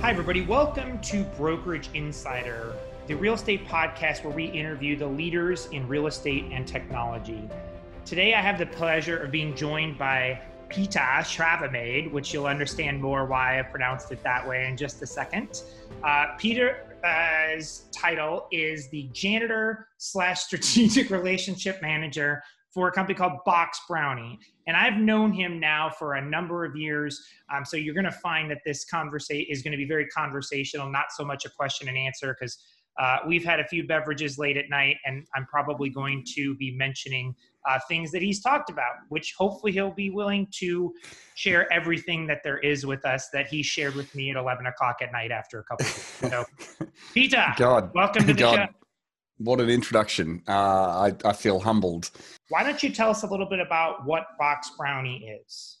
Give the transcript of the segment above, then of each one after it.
Hi, everybody. Welcome to Brokerage Insider, the real estate podcast where we interview the leaders in real estate and technology. Today, I have the pleasure of being joined by Peter Travamaid, which you'll understand more why I pronounced it that way in just a second. Uh, Peter's title is the janitor slash strategic relationship manager for a company called Box Brownie. And I've known him now for a number of years. Um, so you're going to find that this conversation is going to be very conversational, not so much a question and answer, because uh, we've had a few beverages late at night, and I'm probably going to be mentioning uh, things that he's talked about, which hopefully he'll be willing to share everything that there is with us that he shared with me at 11 o'clock at night after a couple of weeks. So, Peter, God, welcome to the God. show. What an introduction. Uh, I, I feel humbled. Why don't you tell us a little bit about what Box Brownie is?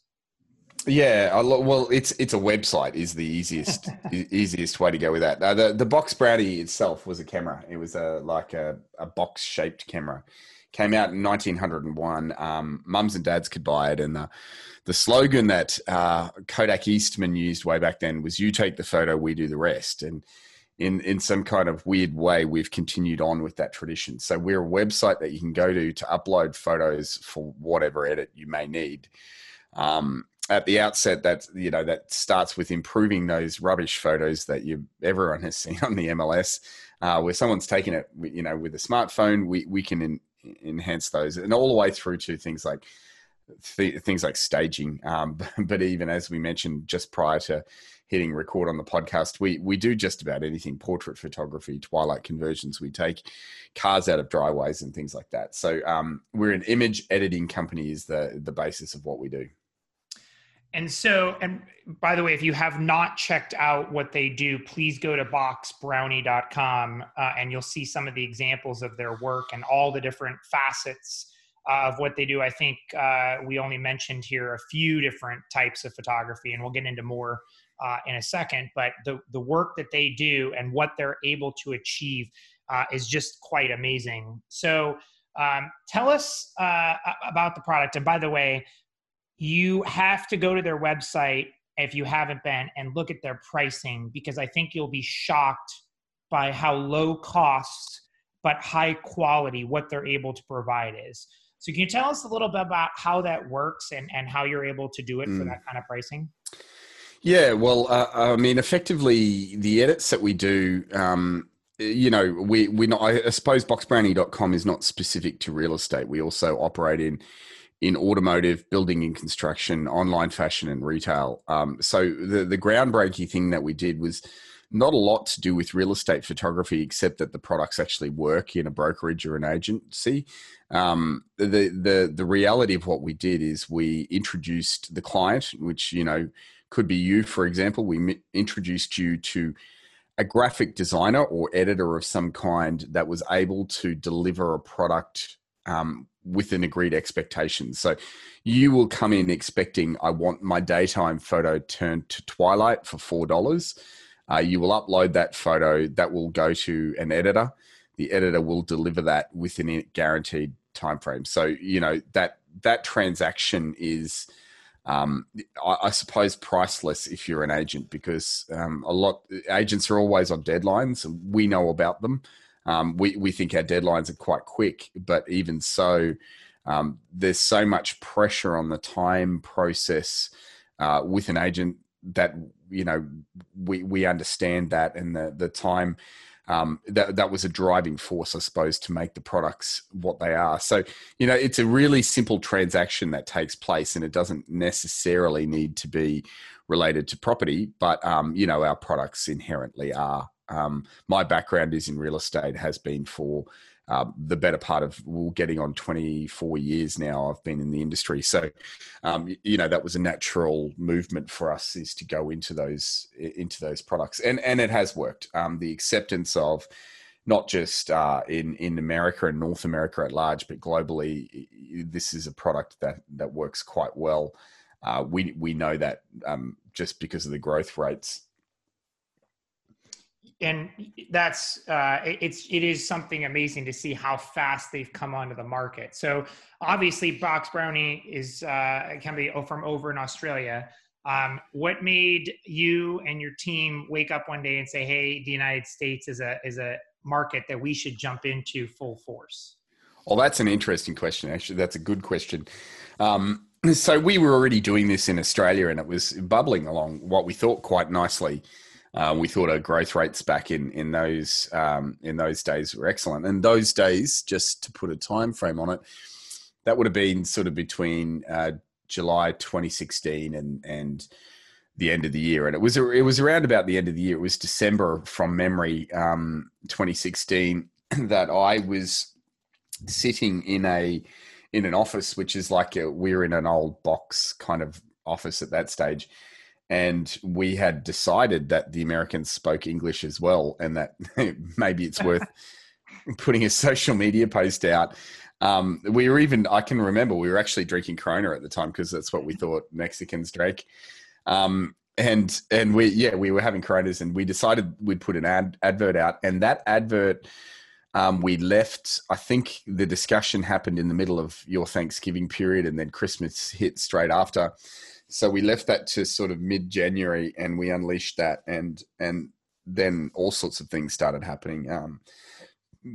Yeah, I well, it's it's a website is the easiest e- easiest way to go with that. Uh, the the box brownie itself was a camera. It was a like a, a box shaped camera. Came out in 1901. Um, mums and dads could buy it, and the the slogan that uh, Kodak Eastman used way back then was "You take the photo, we do the rest." And in in some kind of weird way, we've continued on with that tradition. So we're a website that you can go to to upload photos for whatever edit you may need. Um, at the outset, that you know that starts with improving those rubbish photos that you everyone has seen on the MLS, uh, where someone's taken it, you know, with a smartphone. We we can in, enhance those, and all the way through to things like th- things like staging. Um, but even as we mentioned just prior to hitting record on the podcast, we we do just about anything: portrait photography, twilight conversions. We take cars out of driveways and things like that. So um, we're an image editing company. Is the the basis of what we do. And so, and by the way, if you have not checked out what they do, please go to boxbrownie.com uh, and you'll see some of the examples of their work and all the different facets uh, of what they do. I think uh, we only mentioned here a few different types of photography, and we'll get into more uh, in a second. But the, the work that they do and what they're able to achieve uh, is just quite amazing. So, um, tell us uh, about the product. And by the way, you have to go to their website if you haven't been and look at their pricing because I think you'll be shocked by how low cost but high quality what they're able to provide is. So can you tell us a little bit about how that works and, and how you're able to do it mm. for that kind of pricing? Yeah, well, uh, I mean, effectively, the edits that we do, um, you know, we we're not. I suppose boxbrownie.com is not specific to real estate. We also operate in in automotive, building and construction, online fashion, and retail. Um, so the the groundbreaking thing that we did was not a lot to do with real estate photography, except that the products actually work in a brokerage or an agency. Um, the the the reality of what we did is we introduced the client, which you know could be you, for example. We introduced you to a graphic designer or editor of some kind that was able to deliver a product um, with an agreed expectation. So you will come in expecting, I want my daytime photo turned to twilight for $4. Uh, you will upload that photo, that will go to an editor. The editor will deliver that within a guaranteed time frame. So, you know, that that transaction is um, I, I, suppose priceless if you're an agent because um, a lot agents are always on deadlines. We know about them. Um, we we think our deadlines are quite quick, but even so, um, there's so much pressure on the time process uh, with an agent that you know we we understand that and the the time um, that that was a driving force, I suppose, to make the products what they are. So, you know, it's a really simple transaction that takes place, and it doesn't necessarily need to be related to property, but um, you know, our products inherently are. Um, my background is in real estate, has been for um, the better part of well, getting on 24 years now. I've been in the industry, so um, you know that was a natural movement for us is to go into those into those products, and and it has worked. Um, the acceptance of not just uh, in in America and North America at large, but globally, this is a product that that works quite well. Uh, we we know that um, just because of the growth rates and that's uh, it's it is something amazing to see how fast they've come onto the market. So obviously, Box Brownie is uh, can be from over in Australia. Um, what made you and your team wake up one day and say, "Hey, the United States is a is a market that we should jump into full force"? Well, that's an interesting question. Actually, that's a good question. Um, so we were already doing this in Australia, and it was bubbling along what we thought quite nicely. Uh, we thought our growth rates back in in those um, in those days were excellent. And those days, just to put a time frame on it, that would have been sort of between uh, July 2016 and and the end of the year, and it was it was around about the end of the year. It was December from memory, um, 2016, that I was sitting in a in an office, which is like a, we're in an old box kind of office at that stage, and we had decided that the Americans spoke English as well, and that maybe it's worth putting a social media post out um, we were even, I can remember, we were actually drinking Corona at the time because that's what we thought Mexicans drank. Um, and and we yeah we were having Coronas and we decided we'd put an ad, advert out and that advert um, we left. I think the discussion happened in the middle of your Thanksgiving period and then Christmas hit straight after. So we left that to sort of mid January and we unleashed that and and then all sorts of things started happening. Um,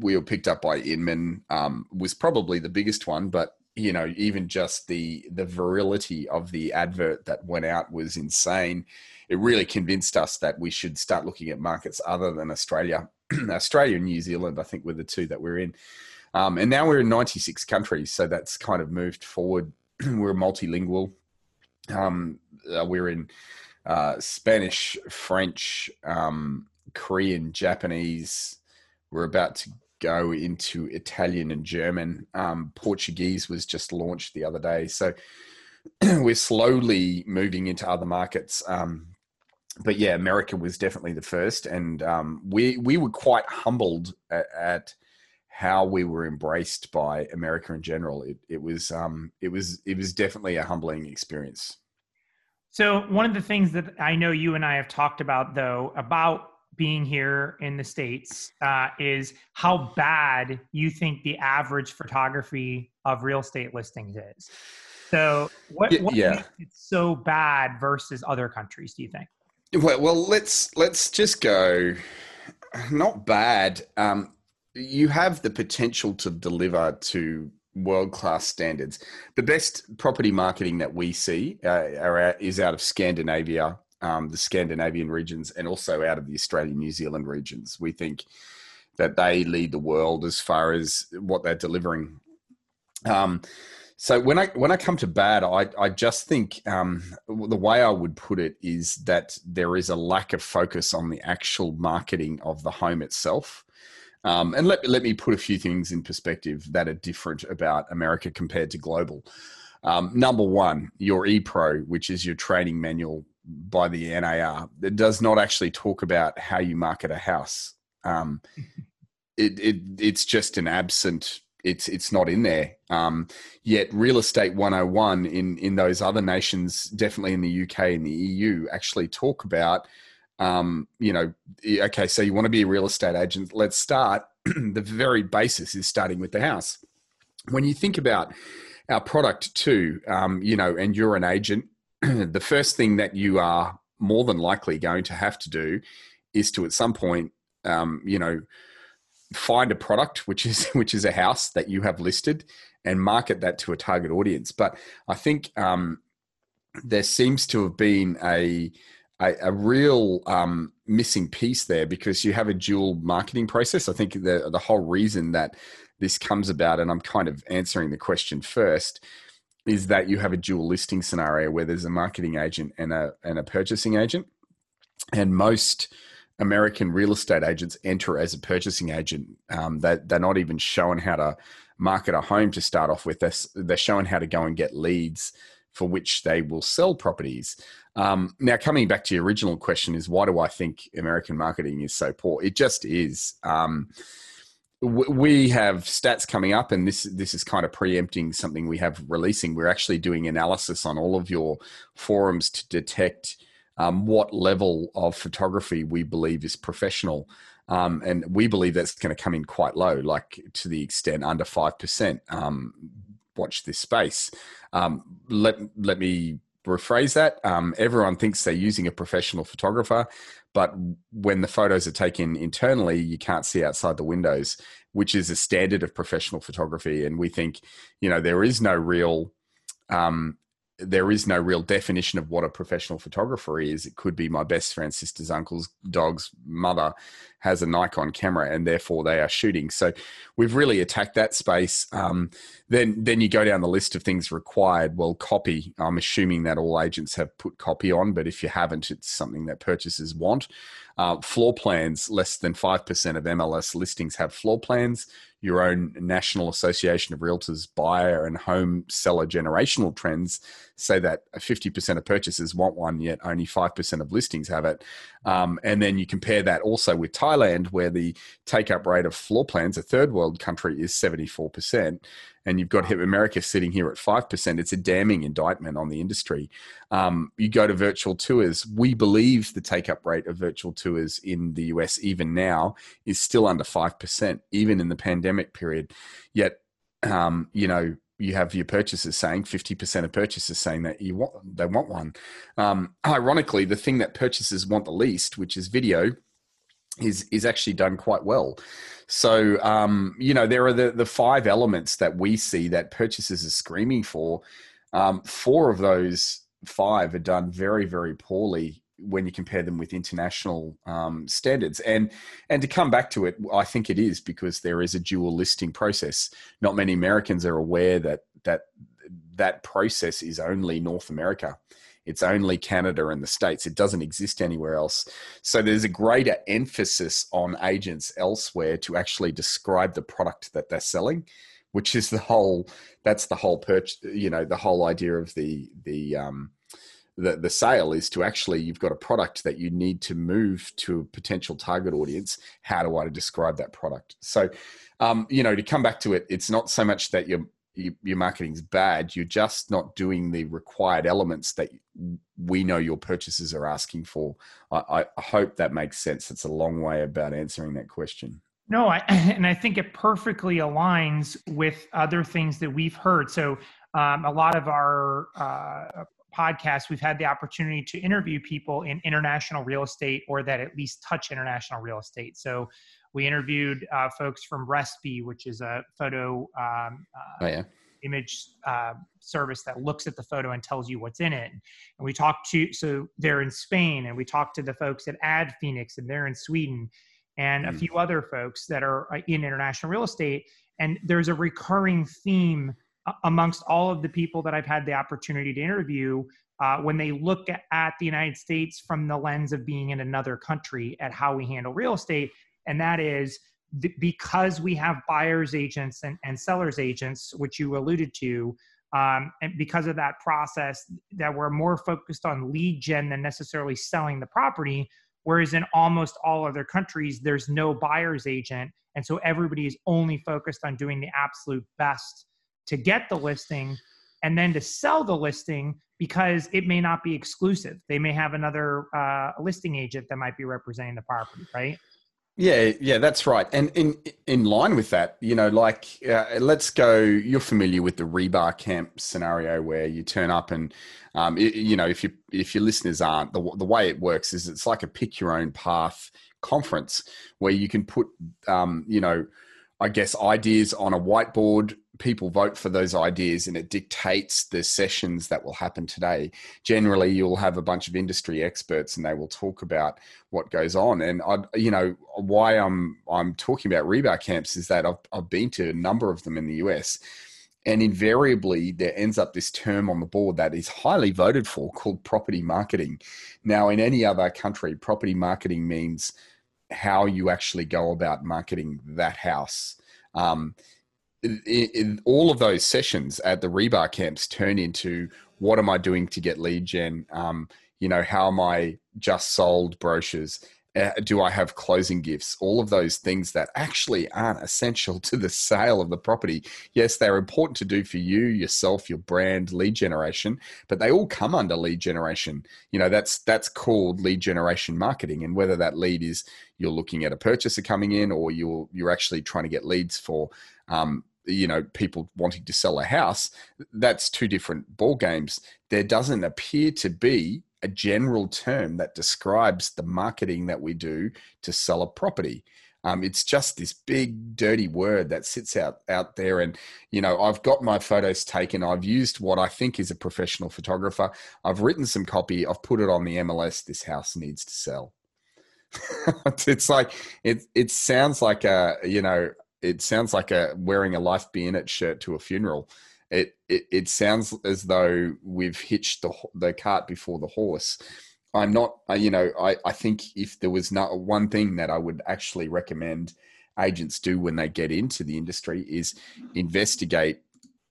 we were picked up by Inman um, was probably the biggest one, but you know even just the the virility of the advert that went out was insane. It really convinced us that we should start looking at markets other than Australia. Australia and New Zealand, I think, were the two that we're in. Um, and now we're in 96 countries, so that's kind of moved forward. we're multilingual. Um, uh, we're in uh, Spanish, French, um, Korean, Japanese, we're about to go into Italian and German. Um, Portuguese was just launched the other day. So we're slowly moving into other markets. Um, but yeah, America was definitely the first, and um, we we were quite humbled at, at, how we were embraced by America in general. It it was um, it was it was definitely a humbling experience. So one of the things that I know you and I have talked about, though, about being here in the states uh, is how bad you think the average photography of real estate listings is. So, what, what yeah. makes it so bad versus other countries? Do you think? Well, well, let's let's just go. Not bad. Um, you have the potential to deliver to world class standards. The best property marketing that we see uh, are, is out of Scandinavia, um, the Scandinavian regions and also out of the Australian New Zealand regions. We think that they lead the world as far as what they're delivering. Um, so when I when I come to bad, I I just think um, the way I would put it is that there is a lack of focus on the actual marketing of the home itself. Um, and let let me put a few things in perspective that are different about America compared to global. Um, number one, your ePro, which is your training manual by the NAR that does not actually talk about how you market a house. Um, it, it it's just an absent. It's it's not in there. Um, yet real estate 101 in in those other nations, definitely in the UK and the EU, actually talk about. Um, you know, okay, so you want to be a real estate agent. Let's start. the very basis is starting with the house. When you think about our product too, um, you know, and you're an agent the first thing that you are more than likely going to have to do is to at some point um, you know find a product which is which is a house that you have listed and market that to a target audience but i think um, there seems to have been a a, a real um, missing piece there because you have a dual marketing process. I think the the whole reason that this comes about, and I'm kind of answering the question first, is that you have a dual listing scenario where there's a marketing agent and a and a purchasing agent, and most American real estate agents enter as a purchasing agent. Um, they, they're not even showing how to market a home to start off with. They're, they're showing how to go and get leads for which they will sell properties. Um, now, coming back to your original question, is why do I think American marketing is so poor? It just is. Um, we have stats coming up, and this this is kind of preempting something we have releasing. We're actually doing analysis on all of your forums to detect um, what level of photography we believe is professional, um, and we believe that's going to come in quite low, like to the extent under five percent. Um, watch this space. Um, let let me rephrase that. Um, everyone thinks they're using a professional photographer, but when the photos are taken internally, you can't see outside the windows, which is a standard of professional photography. And we think, you know, there is no real um, there is no real definition of what a professional photographer is. It could be my best friend, sister's uncle's dog's mother has a Nikon camera, and therefore they are shooting. So we've really attacked that space. Um, then, then you go down the list of things required. Well, copy. I'm assuming that all agents have put copy on, but if you haven't, it's something that purchasers want. Uh, floor plans. Less than five percent of MLS listings have floor plans your own National Association of Realtors buyer and home seller generational trends say that 50% of purchasers want one, yet only 5% of listings have it. Um, and then you compare that also with Thailand, where the take up rate of floor plans, a third world country, is 74% and you've got America sitting here at 5%, it's a damning indictment on the industry. Um, you go to virtual tours, we believe the take up rate of virtual tours in the US, even now, is still under 5%, even in the pandemic period. Yet, um, you know, you have your purchasers saying 50% of purchasers saying that you want they want one. Um, ironically, the thing that purchasers want the least, which is video, is is actually done quite well. So um, you know there are the the five elements that we see that purchasers are screaming for. Um, four of those five are done very very poorly when you compare them with international um, standards. And and to come back to it, I think it is because there is a dual listing process. Not many Americans are aware that that that process is only North America. It's only Canada and the States. It doesn't exist anywhere else. So there's a greater emphasis on agents elsewhere to actually describe the product that they're selling, which is the whole, that's the whole perch, you know, the whole idea of the, the, um, the, the sale is to actually you've got a product that you need to move to a potential target audience how do i describe that product so um, you know to come back to it it's not so much that you're your marketing's bad. You're just not doing the required elements that we know your purchases are asking for. I, I hope that makes sense. It's a long way about answering that question. No, I, and I think it perfectly aligns with other things that we've heard. So, um, a lot of our uh, podcasts, we've had the opportunity to interview people in international real estate or that at least touch international real estate. So, we interviewed uh, folks from Restb, which is a photo um, uh, oh, yeah. image uh, service that looks at the photo and tells you what's in it. And we talked to, so they're in Spain, and we talked to the folks at Adfenix, and they're in Sweden, and mm. a few other folks that are uh, in international real estate. And there's a recurring theme amongst all of the people that I've had the opportunity to interview uh, when they look at the United States from the lens of being in another country at how we handle real estate, and that is th- because we have buyers agents and, and sellers agents, which you alluded to, um, and because of that process, that we're more focused on lead gen than necessarily selling the property. Whereas in almost all other countries, there's no buyer's agent. And so everybody is only focused on doing the absolute best to get the listing and then to sell the listing because it may not be exclusive. They may have another uh, listing agent that might be representing the property, right? Yeah, yeah, that's right. And in in line with that, you know, like uh, let's go. You're familiar with the REBarCamp scenario where you turn up and, um, it, you know, if you if your listeners aren't, the the way it works is it's like a pick your own path conference where you can put, um, you know, I guess ideas on a whiteboard people vote for those ideas and it dictates the sessions that will happen today. Generally, you'll have a bunch of industry experts and they will talk about what goes on. And I, you know, why I'm I'm talking about REBarCamps is that I've I've been to a number of them in the US. And invariably, there ends up this term on the board that is highly voted for called property marketing. Now, in any other country, property marketing means how you actually go about marketing that house. Um, in, in all of those sessions at the REBarCamps turn into what am I doing to get lead gen? Um, you know, how am I just sold brochures? Uh, do I have closing gifts? All of those things that actually aren't essential to the sale of the property. Yes, they're important to do for you, yourself, your brand, lead generation, but they all come under lead generation. You know, that's that's called lead generation marketing. And whether that lead is you're looking at a purchaser coming in or you're you're actually trying to get leads for um, you know people wanting to sell a house that's two different ball games there doesn't appear to be a general term that describes the marketing that we do to sell a property. Um, it's just this big dirty word that sits out out there. And you know i've got my photos taken. I've used what i think is a professional photographer. I've written some copy. I've put it on the mls this house needs to sell it's like it it sounds like a you know it sounds like a wearing a life be in it shirt to a funeral. It, it it sounds as though we've hitched the the cart before the horse. I'm not, uh, you know, I, I think if there was not one thing that I would actually recommend agents do when they get into the industry is investigate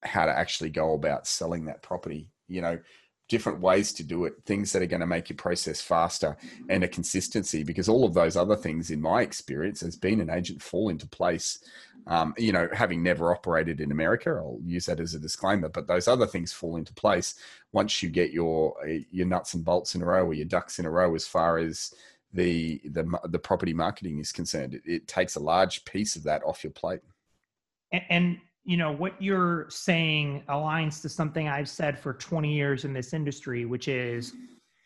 how to actually go about selling that property. You know, different ways to do it, things that are going to make your process faster and a consistency because all of those other things, in my experience, has been an agent fall into place. Um, you know, having never operated in America, I'll use that as a disclaimer, but those other things fall into place once you get your your nuts and bolts in a row or your ducks in a row as far as the the, the property marketing is concerned. It, it takes a large piece of that off your plate. And you know what you're saying aligns to something i've said for 20 years in this industry which is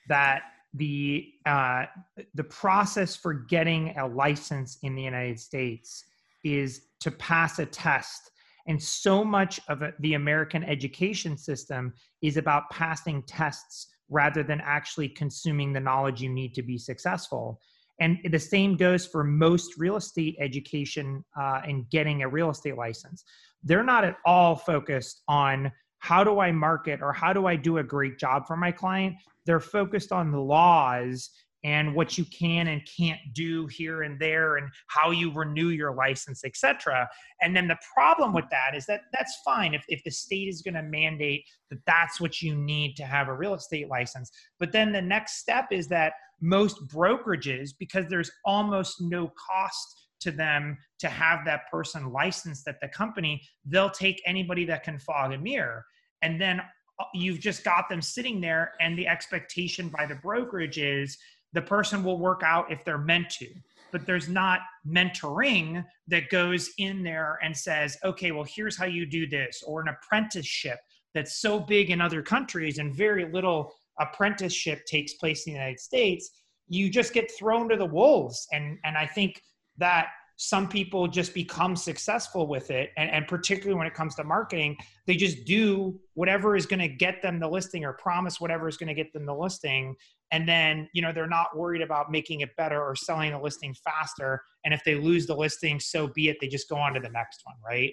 that the uh, the process for getting a license in the united states is to pass a test. And so much of the american education system is about passing tests rather than actually consuming the knowledge you need to be successful and the same goes for most real estate education uh, and getting a real estate license. They're not at all focused on how do I market or how do I do a great job for my client. They're focused on the laws and what you can and can't do here and there and how you renew your license etc and then the problem with that is that that's fine if, if the state is going to mandate that that's what you need to have a real estate license. But then the next step is that most brokerages because there's almost no cost to them to have that person licensed at the company, they'll take anybody that can fog a mirror. And then uh, you've just got them sitting there, and the expectation by the brokerage is the person will work out if they're meant to. But there's not mentoring that goes in there and says, okay, well, here's how you do this, or an apprenticeship that's so big in other countries and very little apprenticeship takes place in the United States. You just get thrown to the wolves. And, and I think that some people just become successful with it and, and particularly when it comes to marketing they just do whatever is going to get them the listing or promise whatever is going to get them the listing and then you know they're not worried about making it better or selling the listing faster and if they lose the listing so be it they just go on to the next one right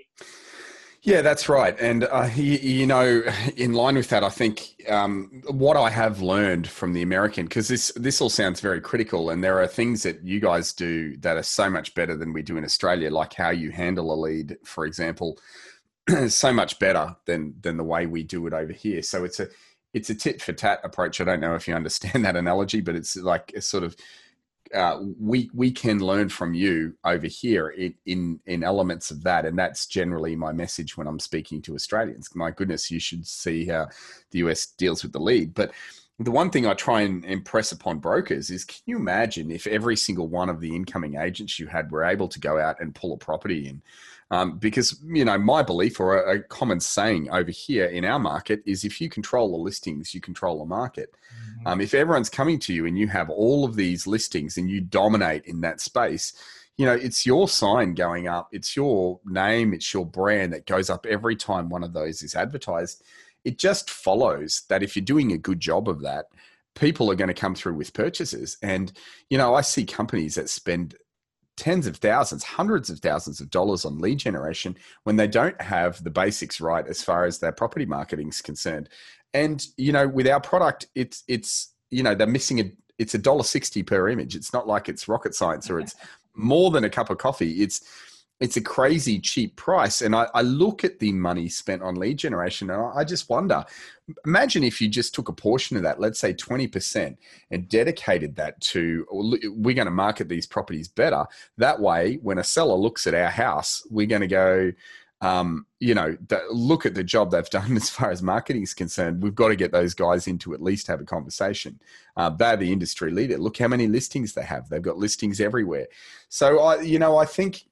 yeah, that's right. And, uh, you, you, know, in line with that, I think um, what I have learned from the American, because this, this all sounds very critical, and there are things that you guys do that are so much better than we do in Australia, like how you handle a lead, for example, so much better than, than the way we do it over here. So it's a, it's a tit for tat approach. I don't know if you understand that analogy, but it's like a sort of uh, we we can learn from you over here in, in in elements of that, and that's generally my message when I'm speaking to Australians. My goodness, you should see how the US deals with the lead. But the one thing I try and impress upon brokers is: can you imagine if every single one of the incoming agents you had were able to go out and pull a property in? Um, because you know my belief or a, a, common saying over here in our market is if you control the listings you control the market mm-hmm. um, if everyone's coming to you and you have all of these listings and you dominate in that space you know it's your sign going up it's your name it's your brand that goes up every time one of those is advertised it just follows that if you're doing a good job of that people are going to come through with purchases and you know i see companies that spend tens of thousands, hundreds of thousands of dollars on lead generation when they don't have the basics right as far as their property marketing is concerned. And you know, with our product, it's it's you know they're missing a it's a dollar sixty per image. It's not like it's rocket science or it's more than a cup of coffee. It's it's a crazy cheap price. And I, I, look at the money spent on lead generation and I, just wonder imagine if you just took a portion of that, let's say 20%, and dedicated that to we're going to market these properties better. That way, when a seller looks at our house, we're going to go, um, you know, look at the job they've done as far as marketing is concerned. We've got to get those guys in to at least have a conversation. Uh, they're the industry leader. Look how many listings they have. They've got listings everywhere. So I, you know, I think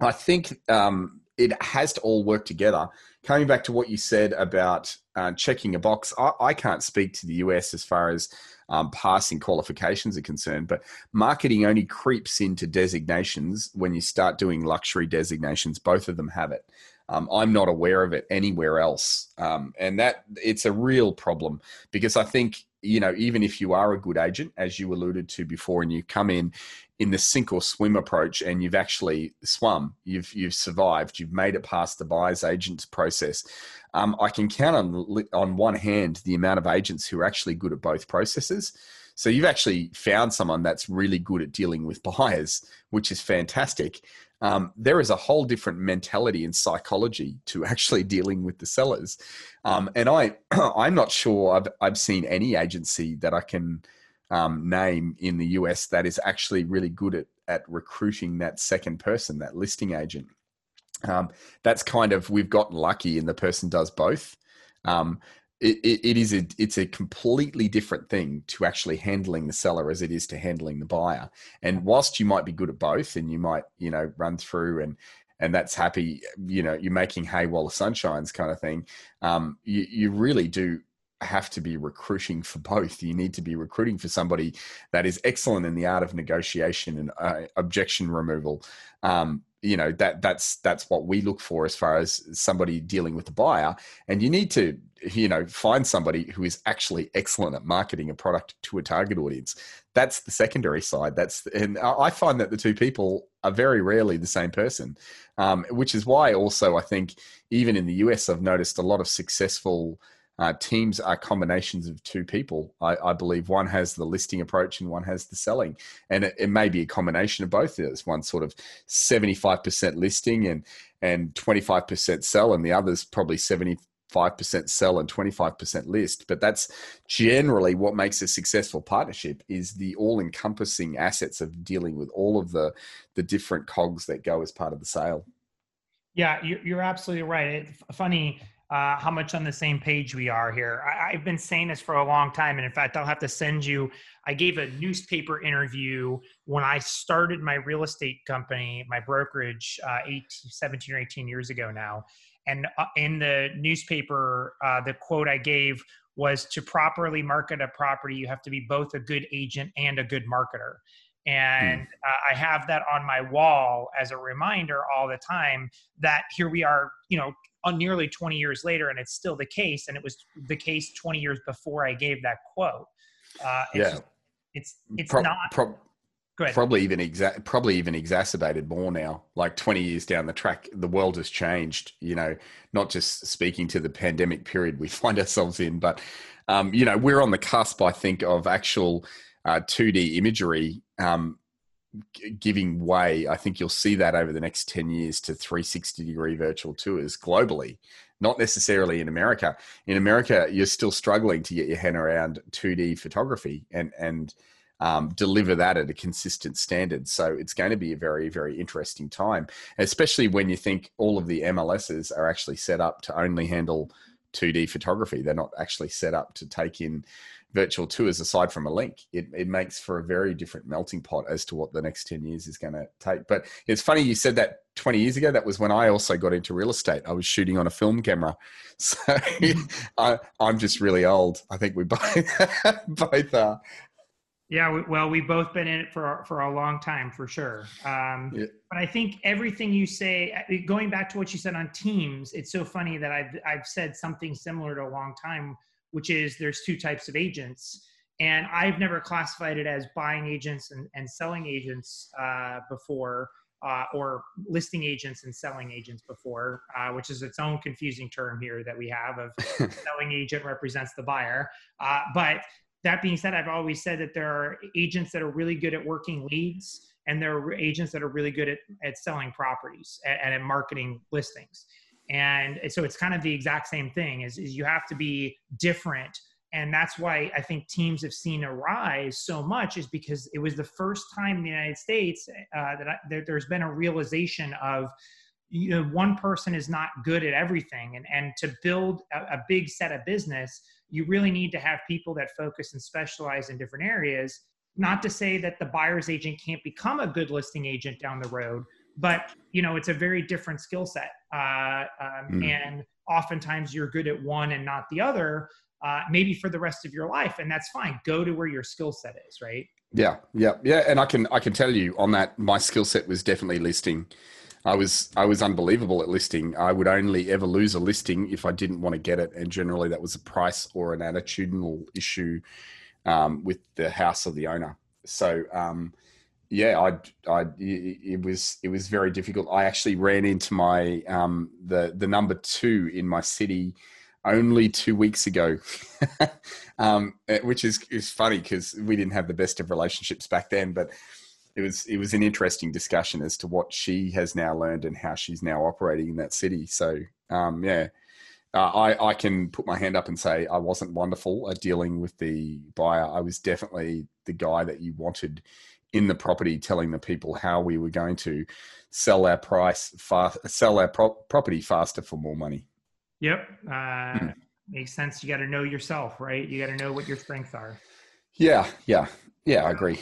I think um, it has to all work together. Coming back to what you said about uh, checking a box, I, I, can't speak to the US as far as um, passing qualifications are concerned, but marketing only creeps into designations when you start doing luxury designations. Both of them have it. Um, I'm not aware of it anywhere else, um, and that it's a real problem because I think you know even if you are a good agent, as you alluded to before, and you come in in the sink or swim approach and you've actually swum, you've you've survived, you've made it past the buyer's agent's process. Um, I can count on on one hand the amount of agents who are actually good at both processes. So you've actually found someone that's really good at dealing with buyers, which is fantastic. Um, there is a whole different mentality and psychology to actually dealing with the sellers, um, and I I'm not sure I've I've seen any agency that I can um, name in the US that is actually really good at at recruiting that second person, that listing agent. Um, that's kind of we've gotten lucky, and the person does both. Um, it, it, it is a it's a completely different thing to actually handling the seller as it is to handling the buyer. And whilst you might be good at both, and you might you know run through and and that's happy, you know, you're making hay while the sun shines kind of thing. Um, you you really do have to be recruiting for both. You need to be recruiting for somebody that is excellent in the art of negotiation and uh, objection removal. Um, you know that that's that's what we look for as far as somebody dealing with the buyer. And you need to you know find somebody who is actually excellent at marketing a product to a target audience. That's the secondary side. That's and I find that the two people are very rarely the same person, um, which is why also I think even in the US I've noticed a lot of successful uh, teams are combinations of two people. I, I, believe one has the listing approach and one has the selling, and it, it may be a combination of both. There's one sort of seventy-five percent listing and and twenty-five percent sell, and the other's probably seventy five percent sell and 25% list but that's generally what makes a successful partnership is the all-encompassing assets of dealing with all of the the different cogs that go as part of the sale yeah you're absolutely right It's funny uh, how much on the same page we are here. I, have been saying this for a long time. And in fact, I'll have to send you. I gave a newspaper interview when I started my real estate company, my brokerage, uh, 18, 17 or 18 years ago now. And uh, in the newspaper, uh, the quote I gave was to properly market a property, you have to be both a good agent and a good marketer. And mm. uh, I have that on my wall as a reminder all the time that here we are, you know, on nearly 20 years later, and it's still the case. And it was the case 20 years before I gave that quote. Uh, it's yeah. Just, it's, it's pro- not. Pro- probably even exa- probably even exacerbated more now like 20 years down the track the world has changed you know not just speaking to the pandemic period we find ourselves in but um, you know we're on the cusp i think of actual uh, 2d imagery um, giving way. I think you'll see that over the next 10 years to 360 degree virtual tours globally, not necessarily in America. In America, you're still struggling to get your head around 2D photography and, and, um, deliver that at a consistent standard. So it's going to be a very, very interesting time, especially when you think all of the MLSs are actually set up to only handle 2D photography. They're not actually set up to take in virtual tours aside from a link. It, it makes for a very different melting pot as to what the next 10 years is going to take. But it's funny you said that 20 years ago. That was when I also got into real estate. I was shooting on a film camera. So I, I'm just really old. I think we both, both are. Yeah, well, we've both been in it for for a long time, for sure. Um, yeah. But I think everything you say, going back to what you said on teams, it's so funny that I've I've said something similar to a long time which is there's two types of agents. And I've never classified it as buying agents and, and selling agents uh, before, uh, or listing agents and selling agents before, uh, which is its own confusing term here that we have of selling agent represents the buyer. Uh, but that being said, I've always said that there are agents that are really good at working leads and there are agents that are really good at, at selling properties and at marketing listings and so it's kind of the exact same thing is, is you have to be different. And that's why i think teams have seen a rise so much is because it was the first time in the united states uh, that, I, that there's been a realization of you know one person is not good at everything. And and to build a, a big set of business you really need to have people that focus and specialize in different areas. Not to say that the buyer's agent can't become a good listing agent down the road but you know it's a very different skill set uh, um, mm. and oftentimes you're good at one and not the other. Uh, maybe for the rest of your life, and that's fine. Go to where your skill set is, right? Yeah, yeah, yeah. And I can I can tell you on that, my skill set was definitely listing. I was I was unbelievable at listing. I would only ever lose a listing if I didn't want to get it, and generally that was a price or an attitudinal issue um, with the house or the owner. So um, yeah, I I it was it was very difficult. I actually ran into my um, the the number two in my city only two weeks ago, um, eh, which is is funny because we didn't have the best of relationships back then. But it was it was an interesting discussion as to what she has now learned and how she's now operating in that city. So um, yeah, uh, I I can put my hand up and say I wasn't wonderful at dealing with the buyer. I was definitely the guy that you wanted in the property, telling the people how we were going to sell our price fast, sell our pro- property faster for more money. Yep. Uh, mm. Makes sense. You got to know yourself, right? You got to know what your strengths are. Yeah. Yeah. Yeah. I agree.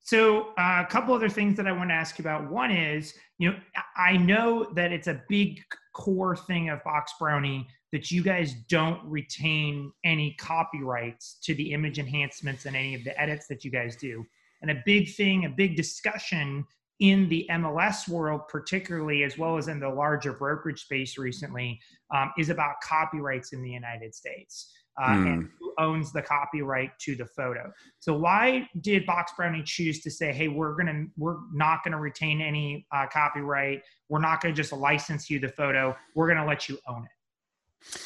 So, uh, a couple other things that I want to ask you about. One is, you know, I know that it's a big core thing of Box Brownie that you guys don't retain any copyrights to the image enhancements and any of the edits that you guys do. And a big thing, a big discussion in the MLS world, particularly as well as in the larger brokerage space recently, um, is about copyrights in the United States. Uh, mm. and who owns the copyright to the photo. So why did Box Brownie choose to say, "Hey, we're gonna we're not gonna retain any uh, copyright. We're not gonna just license you the photo. We're gonna let you own it."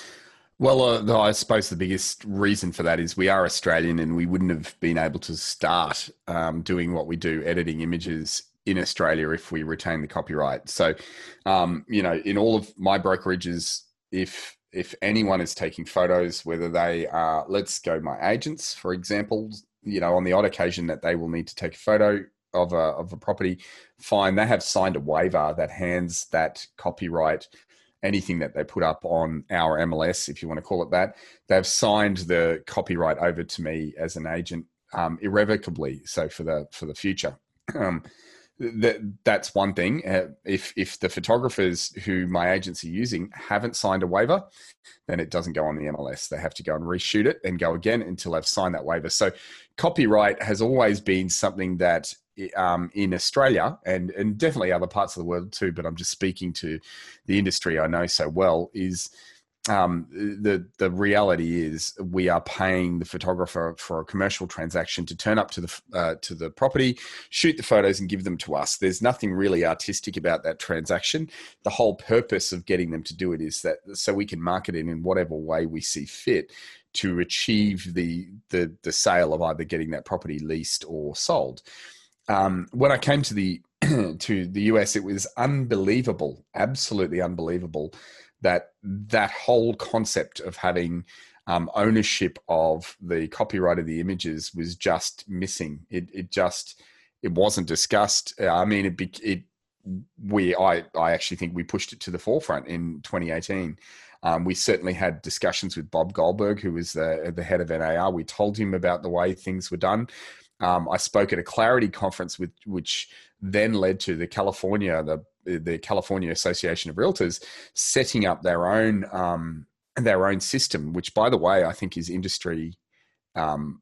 Well, uh, I suppose the biggest reason for that is we are Australian, and we wouldn't have been able to start um, doing what we do, editing images in Australia if we retain the copyright. So, um, you know, in all of my brokerages, if if anyone is taking photos, whether they are, let's go, my agents, for example, you know, on the odd occasion that they will need to take a photo of a of a property, fine, they have signed a waiver that hands that copyright anything that they put up on our MLS, if you want to call it that, they've signed the copyright over to me as an agent um, irrevocably. So for the for the future. Um, that that's one thing. Uh, if if the photographers who my agency using haven't signed a waiver, then it doesn't go on the MLS. They have to go and reshoot it and go again until they've signed that waiver. So copyright has always been something that um, in Australia and and definitely other parts of the world too. But I'm just speaking to the industry I know so well is um, the the reality is we are paying the photographer for a commercial transaction to turn up to the uh, to the property, shoot the photos, and give them to us. There's nothing really artistic about that transaction. The whole purpose of getting them to do it is that so we can market it in whatever way we see fit to achieve the the the sale of either getting that property leased or sold. Um, when I came to the to the US, it was unbelievable, absolutely unbelievable that that whole concept of having um, ownership of the copyright of the images was just missing. It it just it wasn't discussed. Uh, I mean, it it we I I actually think we pushed it to the forefront in 2018. Um, we certainly had discussions with Bob Goldberg, who was the the head of NAR. We told him about the way things were done. Um, I spoke at a Clareity conference, with, which then led to the California the the California Association of Realtors setting up their own um, their own system, which, by the way, I think is industry um,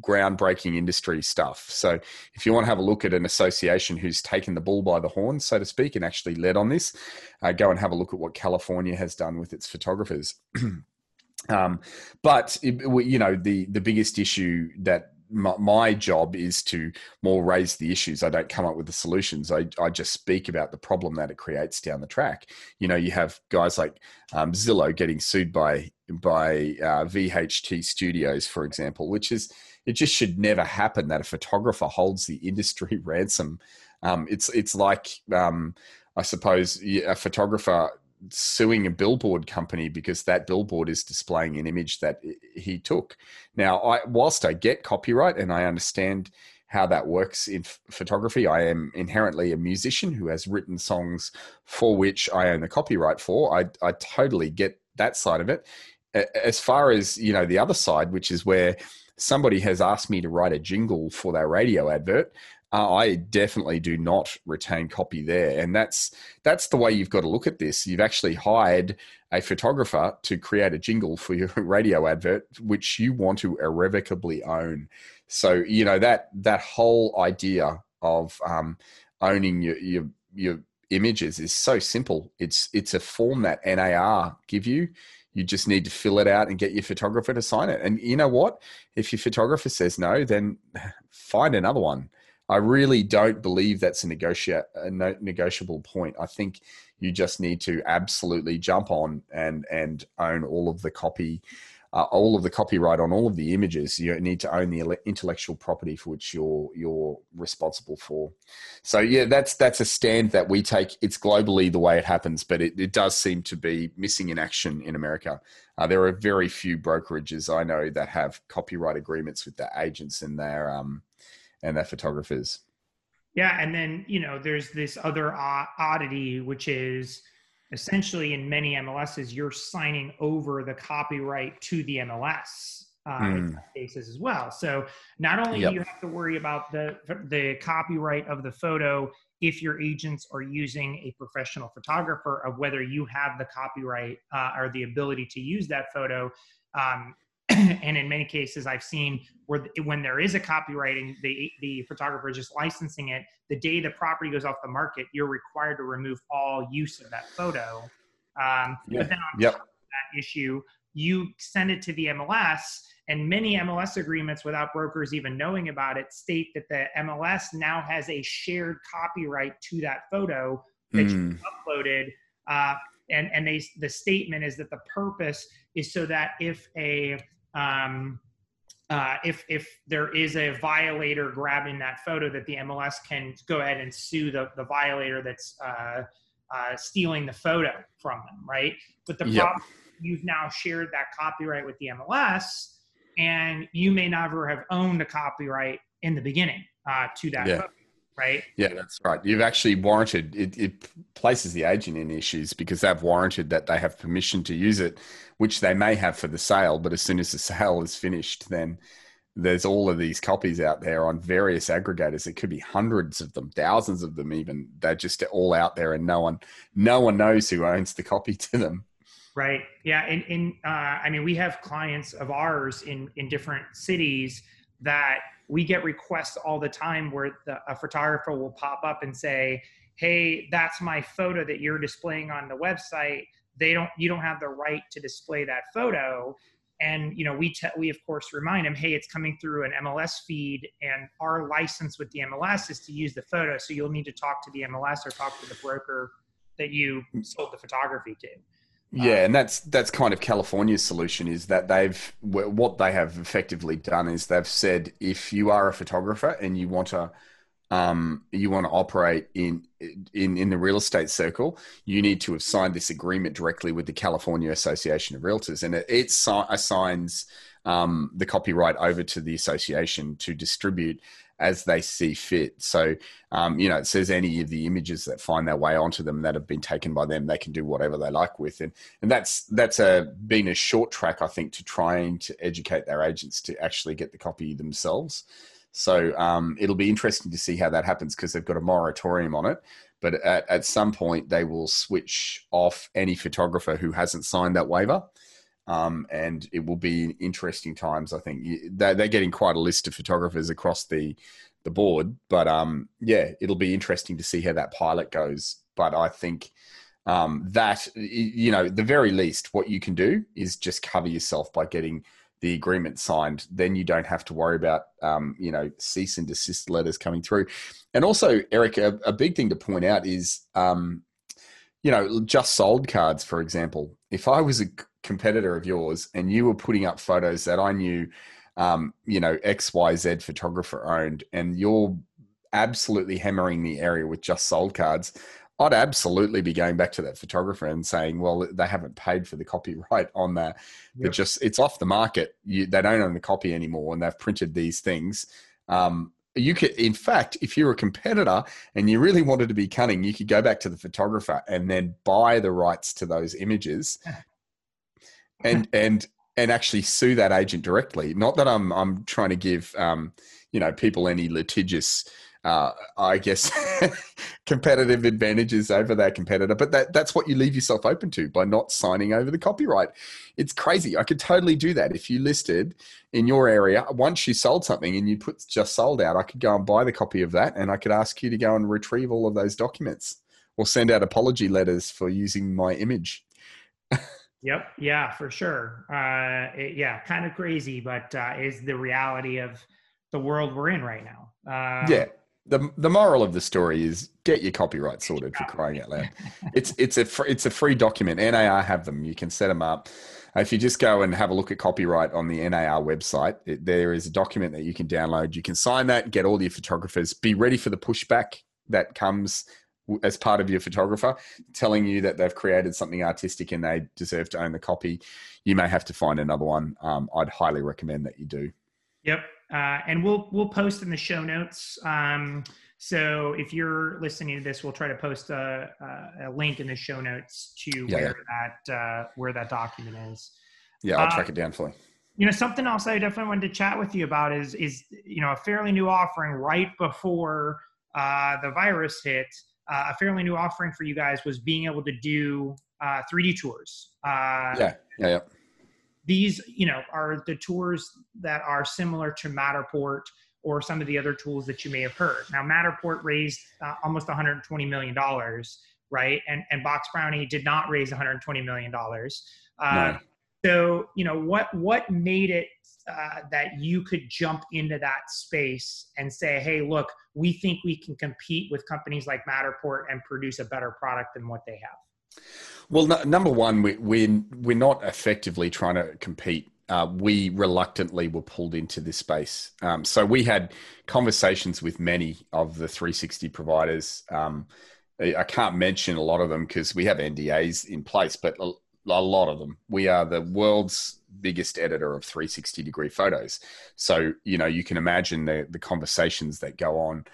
groundbreaking industry stuff. So, if you want to have a look at an association who's taken the bull by the horn, so to speak, and actually led on this, uh, go and have a look at what California has done with its photographers. um, but you know, the the biggest issue that my, my, job is to more raise the issues. I don't come up with the solutions. I, I just speak about the problem that it creates down the track. You know, you have guys like um, Zillow getting sued by by uh, VHT Studios, for example, which is it just should never happen that a photographer holds the industry ransom. Um, it's it's like um, I suppose a photographer suing a billboard company because that billboard is displaying an image that he took. Now, I, whilst I get copyright and I understand how that works in f- photography, I am inherently a musician who has written songs for which I own the copyright for. I, I totally get that side of it. As far as you know, the other side, which is where somebody has asked me to write a jingle for their radio advert. Uh, I definitely do not retain copy there, and that's that's the way you've got to look at this. You've actually hired a photographer to create a jingle for your radio advert, which you want to irrevocably own. So you know that that whole idea of um, owning your, your your images is so simple. It's it's a form that NAR give you. You just need to fill it out and get your photographer to sign it. And you know what? If your photographer says no, then find another one. I really don't believe that's a, a negotiable point. I think you just need to absolutely jump on and and own all of the copy uh, all of the copyright on all of the images. You need to own the intellectual property for which you're you're responsible for. So yeah, that's that's a stand that we take. It's globally the way it happens, but it, it does seem to be missing in action in America. Uh, there are very few brokerages I know that have copyright agreements with their agents and their um and their photographers. Yeah, and then you know there's this other oddity, which is essentially in many MLSs, you're signing over the copyright to the MLS uh, mm. cases as well. So not only yep. do you have to worry about the the copyright of the photo if your agents are using a professional photographer of whether you have the copyright uh, or the ability to use that photo um, and in many cases i've seen where when there is a copyright and the, the photographer is just licensing it the day the property goes off the market you're required to remove all use of that photo um, yeah. but then on yep. top of that issue you send it to the mls and many mls agreements without brokers even knowing about it state that the mls now has a shared copyright to that photo that mm. you uploaded uh, and and they the statement is that the purpose is so that if a um, uh, if if there is a violator grabbing that photo, that the MLS can go ahead and sue the the violator that's uh, uh, stealing the photo from them, right? But the yep. problem you've now shared that copyright with the MLS, and you may never have owned a copyright in the beginning uh, to that yeah. photo right? Yeah, that's right. You've actually warranted it, it, places the agent in issues because they've warranted that they have permission to use it, which they may have for the sale. But as soon as the sale is finished, then there's all of these copies out there on various aggregators. It could be hundreds of them, thousands of them, even. They're just all out there, and no one, no one knows who owns the copy to them. Right. Yeah. And in, uh, I mean, we have clients of ours in in different cities that we get requests all the time where the, a photographer will pop up and say, "Hey, that's my photo that you're displaying on the website. They don't, you don't have the right to display that photo." And you know, we te- we of course remind them, "Hey, it's coming through an MLS feed, and our license with the MLS is to use the photo. So you'll need to talk to the MLS or talk to the broker that you hmm. sold the photography to." Yeah, and that's that's kind of California's solution is that they've what they have effectively done is they've said if you are a photographer and you want to um, you want to operate in in in the real estate circle, you need to have signed this agreement directly with the California Association of Realtors, and it, it assigns um, the copyright over to the association to distribute as they see fit. So, um, you know, it says any of the images that find their way onto them that have been taken by them, they can do whatever they like with, and and that's that's a been a short track, I think, to trying to educate their agents to actually get the copy themselves. So um, it'll be interesting to see how that happens because they've got a moratorium on it. But at, at some point, they will switch off any photographer who hasn't signed that waiver. Um, and it will be interesting times. I think they're, they're, getting quite a list of photographers across the the board, but um, yeah, it'll be interesting to see how that pilot goes. But I think um, that you know, the very least, what you can do is just cover yourself by getting the agreement signed. Then you don't have to worry about um, you know cease and desist letters coming through. And also, Eric, a, a big thing to point out is um, you know, just sold cards, for example. If I was a competitor of yours and you were putting up photos that I knew, um, you know, XYZ photographer owned, and you're absolutely hammering the area with just sold cards, I'd absolutely be going back to that photographer and saying, well, they haven't paid for the copyright on that. Yep. just it's off the market. You, they don't own the copy anymore, and they've printed these things. Um, you could in fact if you're a competitor and you really wanted to be cunning you could go back to the photographer and then buy the rights to those images and and and actually sue that agent directly not that i'm i'm trying to give um, you know people any litigious uh, I guess, competitive advantages over their competitor. But that, that's what you leave yourself open to by not signing over the copyright. It's crazy. I could totally do that. If you listed in your area, once you sold something and you put just sold out, I could go and buy the copy of that and I could ask you to go and retrieve all of those documents or send out apology letters for using my image. Yep. Yeah, for sure. Uh, it, yeah, kind of crazy, but uh, is the reality of the world we're in right now. Uh, yeah the the moral of the story is get your copyright sorted for crying out loud. It's it's a fr- it's a free document. NAR have them. You can set them up. If you just go and have a look at copyright on the NAR website, it, there is a document that you can download. You can sign that, get all your photographers. Be ready for the pushback that comes as part of your photographer telling you that they've created something artistic and they deserve to own the copy. You may have to find another one. Um, I'd highly recommend that you do. Yep, uh, and we'll we'll post in the show notes. Um, so if you're listening to this, we'll try to post a, a, a link in the show notes to yeah, where yeah. that uh, where that document is. Yeah, I'll uh, track it down for you. You know, something else I definitely wanted to chat with you about is is you know a fairly new offering right before uh, the virus hit. Uh, a fairly new offering for you guys was being able to do 3D uh, tours. yeah, yeah, yeah these you know are the tours that are similar to matterport or some of the other tools that you may have heard now matterport raised uh, almost 120 million dollars right and and box brownie did not raise 120 million dollars uh, no. So you know what what made it uh, that you could jump into that space and say hey look we think we can compete with companies like matterport and produce a better product than what they have well, no, number one, we, we're we're not effectively trying to compete. Uh, we reluctantly were pulled into this space. Um, so we had conversations with many of the 360 providers. Um, I can't mention a lot of them because we have NDAs in place, but a, lot of them. We are the world's biggest editor of 360 degree photos. So, you know, you can imagine the, the conversations that go on.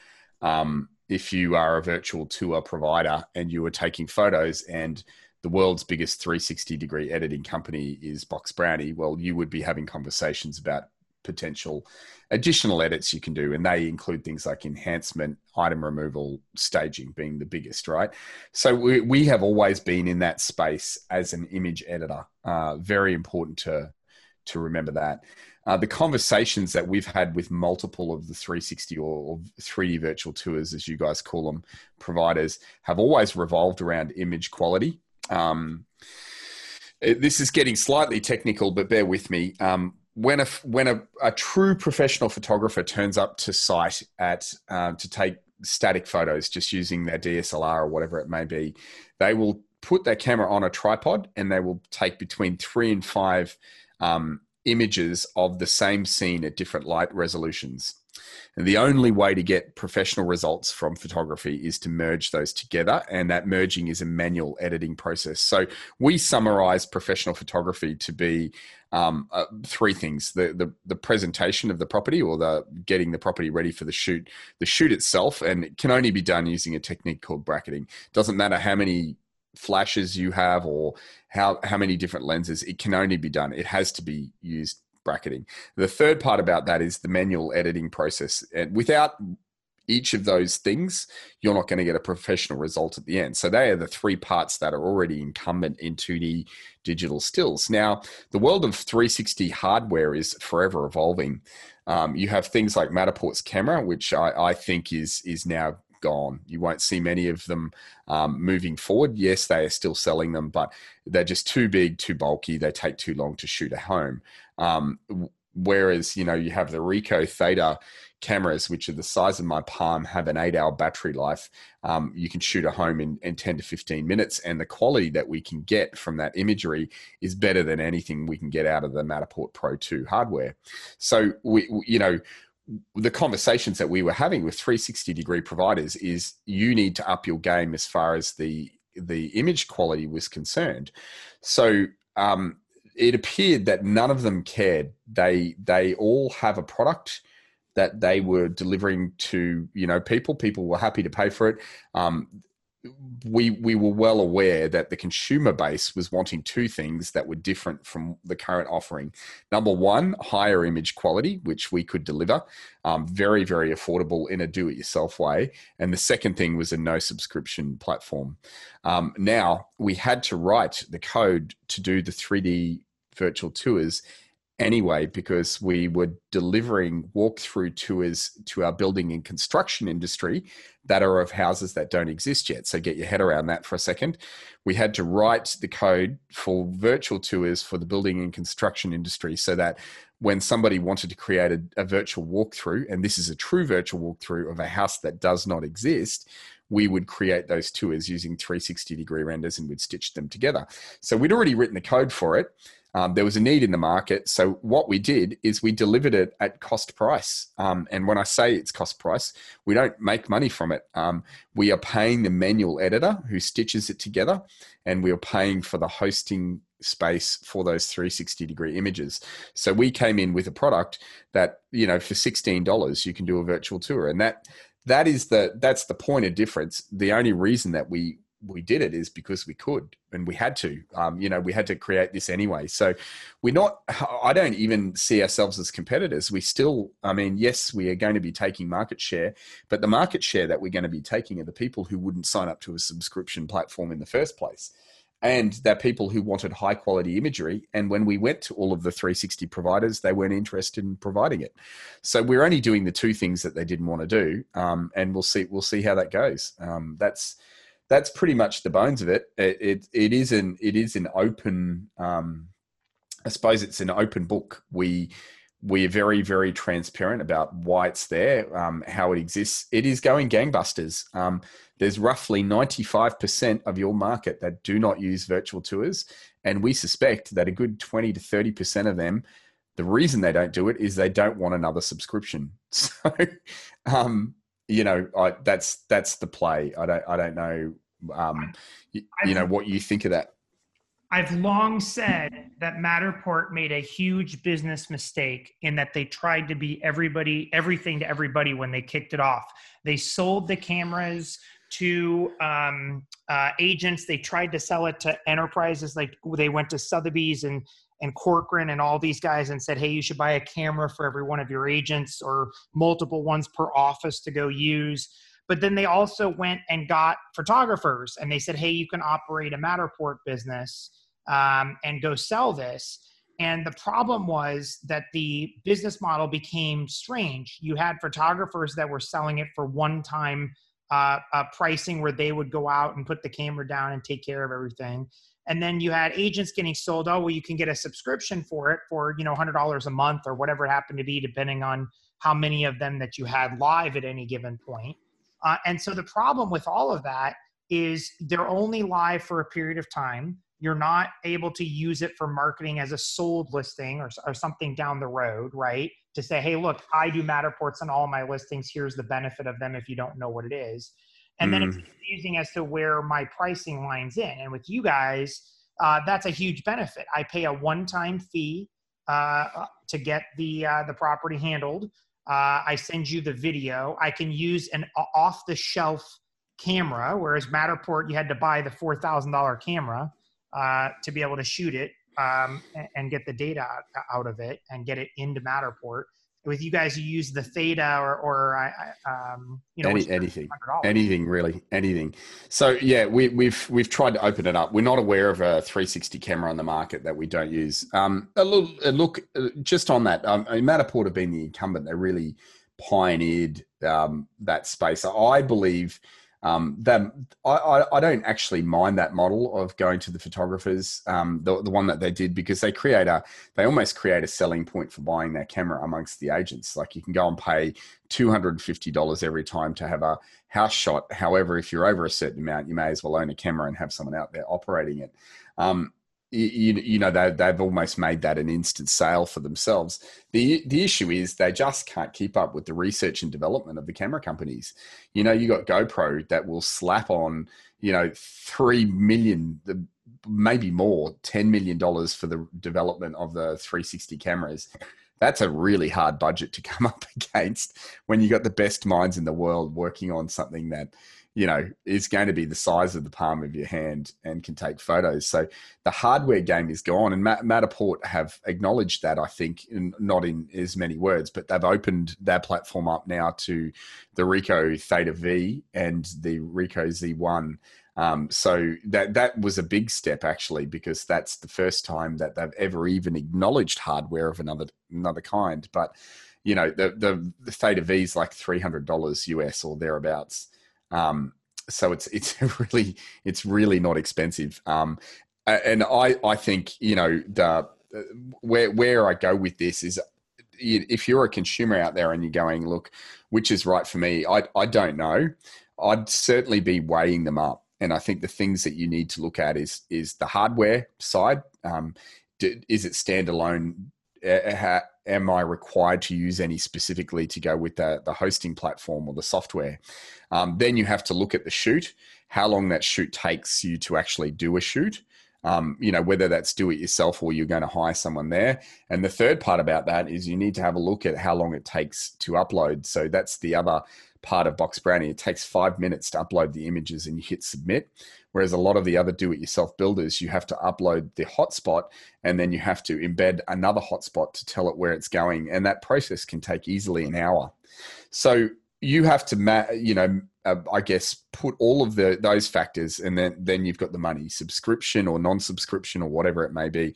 Um, if you are a virtual tour provider and you are taking photos and the world's biggest 360 degree editing company is Box Brownie, well, you would be having conversations about potential additional edits you can do. And they include things like enhancement, item removal, staging being the biggest, right? So we, we have always been in that space as an image editor. Uh, very important to, to remember that. Uh, the conversations that we've had with multiple of the 360 or, or 3D virtual tours, as you guys call them, providers, have always revolved around image quality um, this is getting slightly technical, but bear with me. Um, when a when a, a, true professional photographer turns up to site at um, to take static photos, just using their DSLR or whatever it may be, they will put their camera on a tripod and they will take between three and five um, images of the same scene at different light resolutions. And the only way to get professional results from photography is to merge those together. And that merging is a manual editing process. So we summarize professional photography to be um, uh, three things the, the, the presentation of the property or the getting the property ready for the shoot the shoot itself and it can only be done using a technique called bracketing doesn't matter how many flashes you have or how how many different lenses it can only be done it has to be used bracketing. The third part about that is the manual editing process. And without each of those things, you're not going to get a professional result at the end. So they are the three parts that are already incumbent in 2D digital stills. Now, the world of 360 hardware is forever evolving. Um, you have things like Matterport's camera, which I, I think is is now gone. You won't see many of them um, moving forward. Yes, they are still selling them, but they're just too big, too bulky. They take too long to shoot at home. Um, whereas you know you have the Ricoh Theta cameras, which are the size of my palm, have an eight-hour battery life. Um, you can shoot at home in, in 10 to 15 minutes, and the quality that we can get from that imagery is better than anything we can get out of the Matterport Pro 2 hardware. So we, you know the conversations that we were having with 360 degree providers is you need to up your game as far as the the image quality was concerned. So um, it appeared that none of them cared. They they all have a product that they were delivering to you know people. People were happy to pay for it. Um, we we were well aware that the consumer base was wanting two things that were different from the current offering. Number one, higher image quality, which we could deliver, um, very very affordable in a do-it-yourself way. And the second thing was a no subscription platform. Um, now we had to write the code to do the 3D virtual tours anyway because we were delivering walkthrough tours to our building and construction industry that are of houses that don't exist yet. So get your head around that for a second. We had to write the code for virtual tours for the building and construction industry so that when somebody wanted to create a, a virtual walkthrough, and this is a true virtual walkthrough of a house that does not exist, we would create those tours using 360 degree renders and we'd stitch them together. So we'd already written the code for it. Um, there was a need in the market. So what we did is we delivered it at cost price. Um, and when I say it's cost price, we don't make money from it. Um, we are paying the manual editor who stitches it together, and we are paying for the hosting space for those 360 degree images. So we came in with a product that, you know, for $16 you can do a virtual tour. And that that is the that's the point of difference. The only reason that we we did it is because we could and we had to um, you know we had to create this anyway. So we're not i don't even see ourselves as competitors. We still i mean yes we are going to be taking market share but the market share that we're going to be taking are the people who wouldn't sign up to a subscription platform in the first place and they're people who wanted high quality imagery and when we went to all of the 360 providers they weren't interested in providing it. So we're only doing the two things that they didn't want to do um, and we'll see we'll see how that goes. Um, that's that's pretty much the bones of it. It it, it is an it is an open. Um, I suppose it's an open book. We we are very very transparent about why it's there, um, how it exists. It is going gangbusters. Um, there's roughly 95% of your market that do not use virtual tours, and we suspect that a good 20 to 30% of them. The reason they don't do it is they don't want another subscription. So, um, you know, I, that's that's the play. I don't I don't know um, you, you know what you think of that. I've long said that Matterport made a huge business mistake in that they tried to be everybody, everything to everybody when they kicked it off. They sold the cameras to um, uh, agents. They tried to sell it to enterprises. Like they went to Sotheby's and and Corcoran and all these guys and said, "Hey, you should buy a camera for every one of your agents or multiple ones per office to go use." But then they also went and got photographers and they said, hey, you can operate a Matterport business um, and go sell this. And the problem was that the business model became strange. You had photographers that were selling it for one time uh, uh, pricing where they would go out and put the camera down and take care of everything. And then you had agents getting sold, oh, well, you can get a subscription for it for, you know, $100 a month or whatever it happened to be, depending on how many of them that you had live at any given point. Uh, and so the problem with all of that is they're only live for a period of time. You're not able to use it for marketing as a sold listing or, or something down the road, right? To say, hey, look, I do Matterports on all my listings. Here's the benefit of them if you don't know what it is. And mm. then it's mm. confusing as to where my pricing lines in. And with you guys, uh, that's a huge benefit. I pay a one-time fee uh, to get the uh, the property handled. Uh, I send you the video. I can use an off the shelf camera, whereas Matterport, you had to buy the $4,000 camera uh, to be able to shoot it um, and, get the data out of it and get it into Matterport with you guys you use the theta or or um, you know Any, anything. anything really. Anything. So yeah we, we've we've tried to open it up. We're not aware of a 360 camera on the market that we don't use. Um, a little a look uh, just on that um, I mean, matterport have been the incumbent. They really pioneered um, that space. I believe um, that I, I, don't actually mind that model of going to the photographers, um, the, the one that they did, because they create a, they almost create a selling point for buying their camera amongst the agents. Like you can go and pay $250 every time to have a house shot. However, if you're over a certain amount, you may as well own a camera and have someone out there operating it. Um, you, you know they, they've almost made that an instant sale for themselves. The the issue is they just can't keep up with the research and development of the camera companies. You know you got gopro that will slap on you know 3 million maybe more 10 million dollars for the development of the 360 cameras. That's a really hard budget to come up against when you got the best minds in the world working on something that you know is going to be the size of the palm of your hand and can take photos so the hardware game is gone and matterport have acknowledged that i think in, not in as many words but they've opened their platform up now to the ricoh theta v and the ricoh z1 um, so that that was a big step actually, because that's the first time that they've ever even acknowledged hardware of another another kind. But you know, the the, the Theta V is like three hundred dollars US or thereabouts. Um, so it's it's really it's really not expensive. Um, and I I think you know the where where I go with this is if you're a consumer out there and you're going, look, which is right for me, I I don't know. I'd certainly be weighing them up and I think the things that you need to look at is is the hardware side. Um, is it standalone? Am I required to use any specifically to go with the, the hosting platform or the software? Um, then you have to look at the shoot, how long that shoot takes you to actually do a shoot. Um, you know, whether that's do it yourself or you're going to hire someone there. And the third part about that is you need to have a look at how long it takes to upload. So that's the other part of Box Brownie. It takes five minutes to upload the images and you hit submit. Whereas a lot of the other do it yourself builders, you have to upload the hotspot and then you have to embed another hotspot to tell it where it's going. And that process can take easily an hour. So you have to, you know, uh, I guess put all of the those factors, and then then you've got the money, subscription or non-subscription or whatever it may be,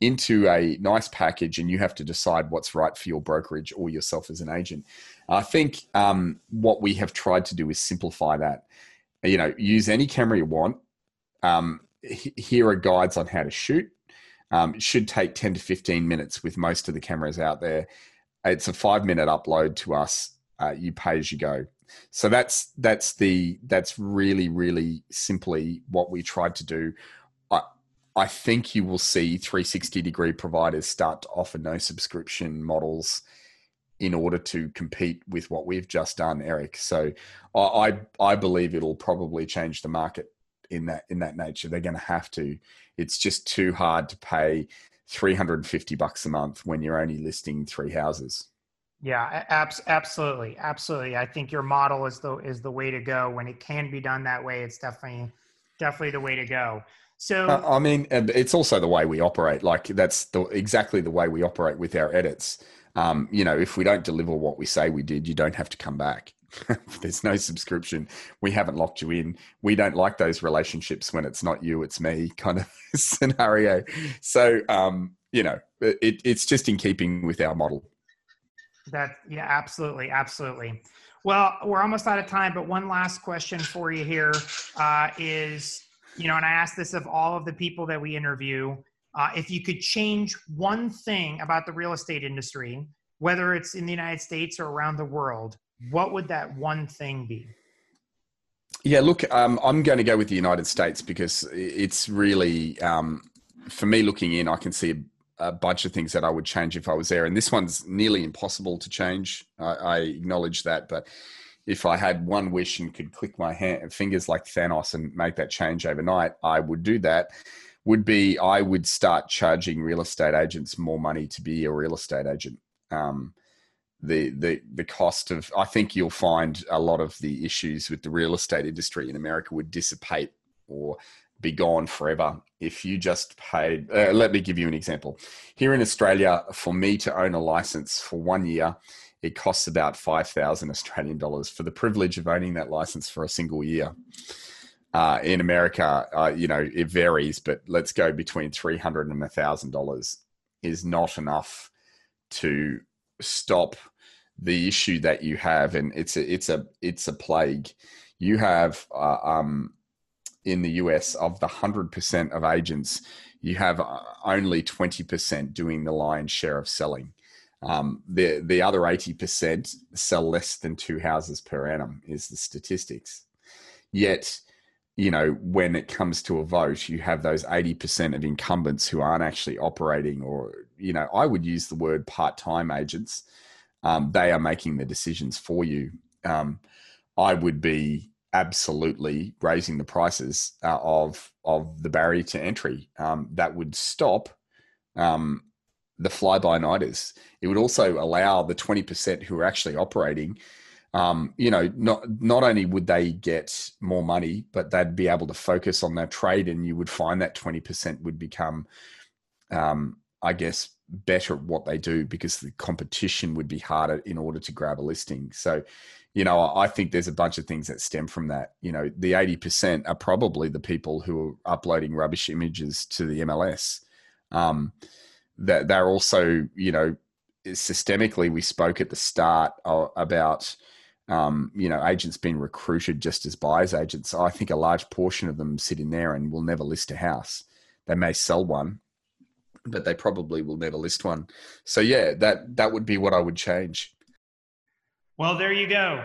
into a nice package, and you have to decide what's right for your brokerage or yourself as an agent. I think um, what we have tried to do is simplify that. You know, use any camera you want. Um, here are guides on how to shoot. Um, it should take 10 to 15 minutes with most of the cameras out there. It's a five minute upload to us. Uh, you pay as you go. So that's that's the that's really really simply what we tried to do. I I think you will see 360 degree providers start to offer no subscription models in order to compete with what we've just done, Eric. So I I believe it'll probably change the market in that in that nature. They're going to have to. It's just too hard to pay 350 bucks a month when you're only listing three houses. Yeah, abs- absolutely, absolutely. I think your model is the is the way to go. When it can be done that way, it's definitely definitely the way to go. So, I mean, it's also the way we operate. Like that's the, exactly the way we operate with our edits um, you know, if we don't deliver what we say we did, you don't have to come back. There's no subscription. We haven't locked you in. We don't like those relationships when it's not you, it's me kind of scenario. So, um, you know, it, it's just in keeping with our model. That, yeah, absolutely. Absolutely. Well, we're almost out of time, but one last question for you here uh, is, you know, and I ask this of all of the people that we interview uh, if you could change one thing about the real estate industry, whether it's in the United States or around the world, what would that one thing be? Yeah, look, um, I'm going to go with the United States because it's really, um, for me looking in, I can see a, bunch of things that I would change if I was there. And this one's nearly impossible to change. I, I acknowledge that. But if I had one wish and could click my hand, fingers like Thanos and make that change overnight, I would do that would be I would start charging real estate agents more money to be a real estate agent. Um, the the the cost of I think you'll find a lot of the issues with the real estate industry in America would dissipate or be gone forever if you just paid. Uh, let me give you an example. Here in Australia, for me to own a license for one year, it costs about five thousand Australian dollars for the privilege of owning that license for a single year. Uh, in America, uh, you know, it varies, but let's go between three hundred and a thousand dollars is not enough to stop the issue that you have, and it's a it's a it's a plague. You have uh, um, in the US of the hundred percent of agents, you have uh, only twenty percent doing the lion's share of selling. Um, the the other eighty percent sell less than two houses per annum is the statistics. Yet you know, when it comes to a vote, you have those 80% of incumbents who aren't actually operating, or, you know, I would use the word part time agents. Um, they are making the decisions for you. Um, I would be absolutely raising the prices uh, of of the barrier to entry. Um, that would stop um, the fly by nighters. It would also allow the 20% who are actually operating, um, you know, not, not only would they get more money, but they'd be able to focus on their trade and you would find that 20% would become, um, I guess, better at what they do because the competition would be harder in order to grab a listing. So, you know, I think there's a bunch of things that stem from that. You know, the 80% are probably the people who are uploading rubbish images to the MLS. Um, that they're also, you know, systemically, we spoke at the start about, um, you know, agents being recruited just as buyers agents. I think a large portion of them sit in there and will never list a house. They may sell one, but they probably will never list one. So yeah, that that would be what I would change. Well, there you go.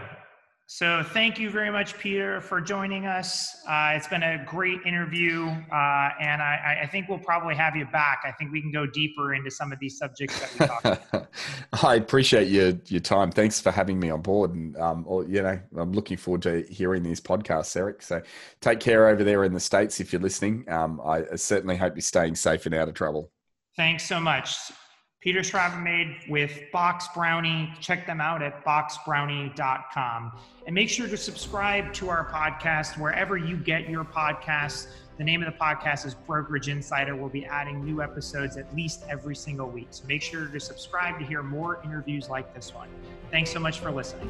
So thank you very much, Peter, for joining us. Uh, it's been a great interview, uh, and I, I, think we'll probably have you back. I think we can go deeper into some of these subjects that we talked about. I appreciate your your time. Thanks for having me on board, and um, or, you know, I'm looking forward to hearing these podcasts, Eric. So take care over there in the states if you're listening. Um, I certainly hope you're staying safe and out of trouble. Thanks so much. Peter Schravemade with Box Brownie. Check them out at boxbrownie.com. And make sure to subscribe to our podcast wherever you get your podcasts. The name of the podcast is Brokerage Insider. We'll be adding new episodes at least every single week. So make sure to subscribe to hear more interviews like this one. Thanks so much for listening.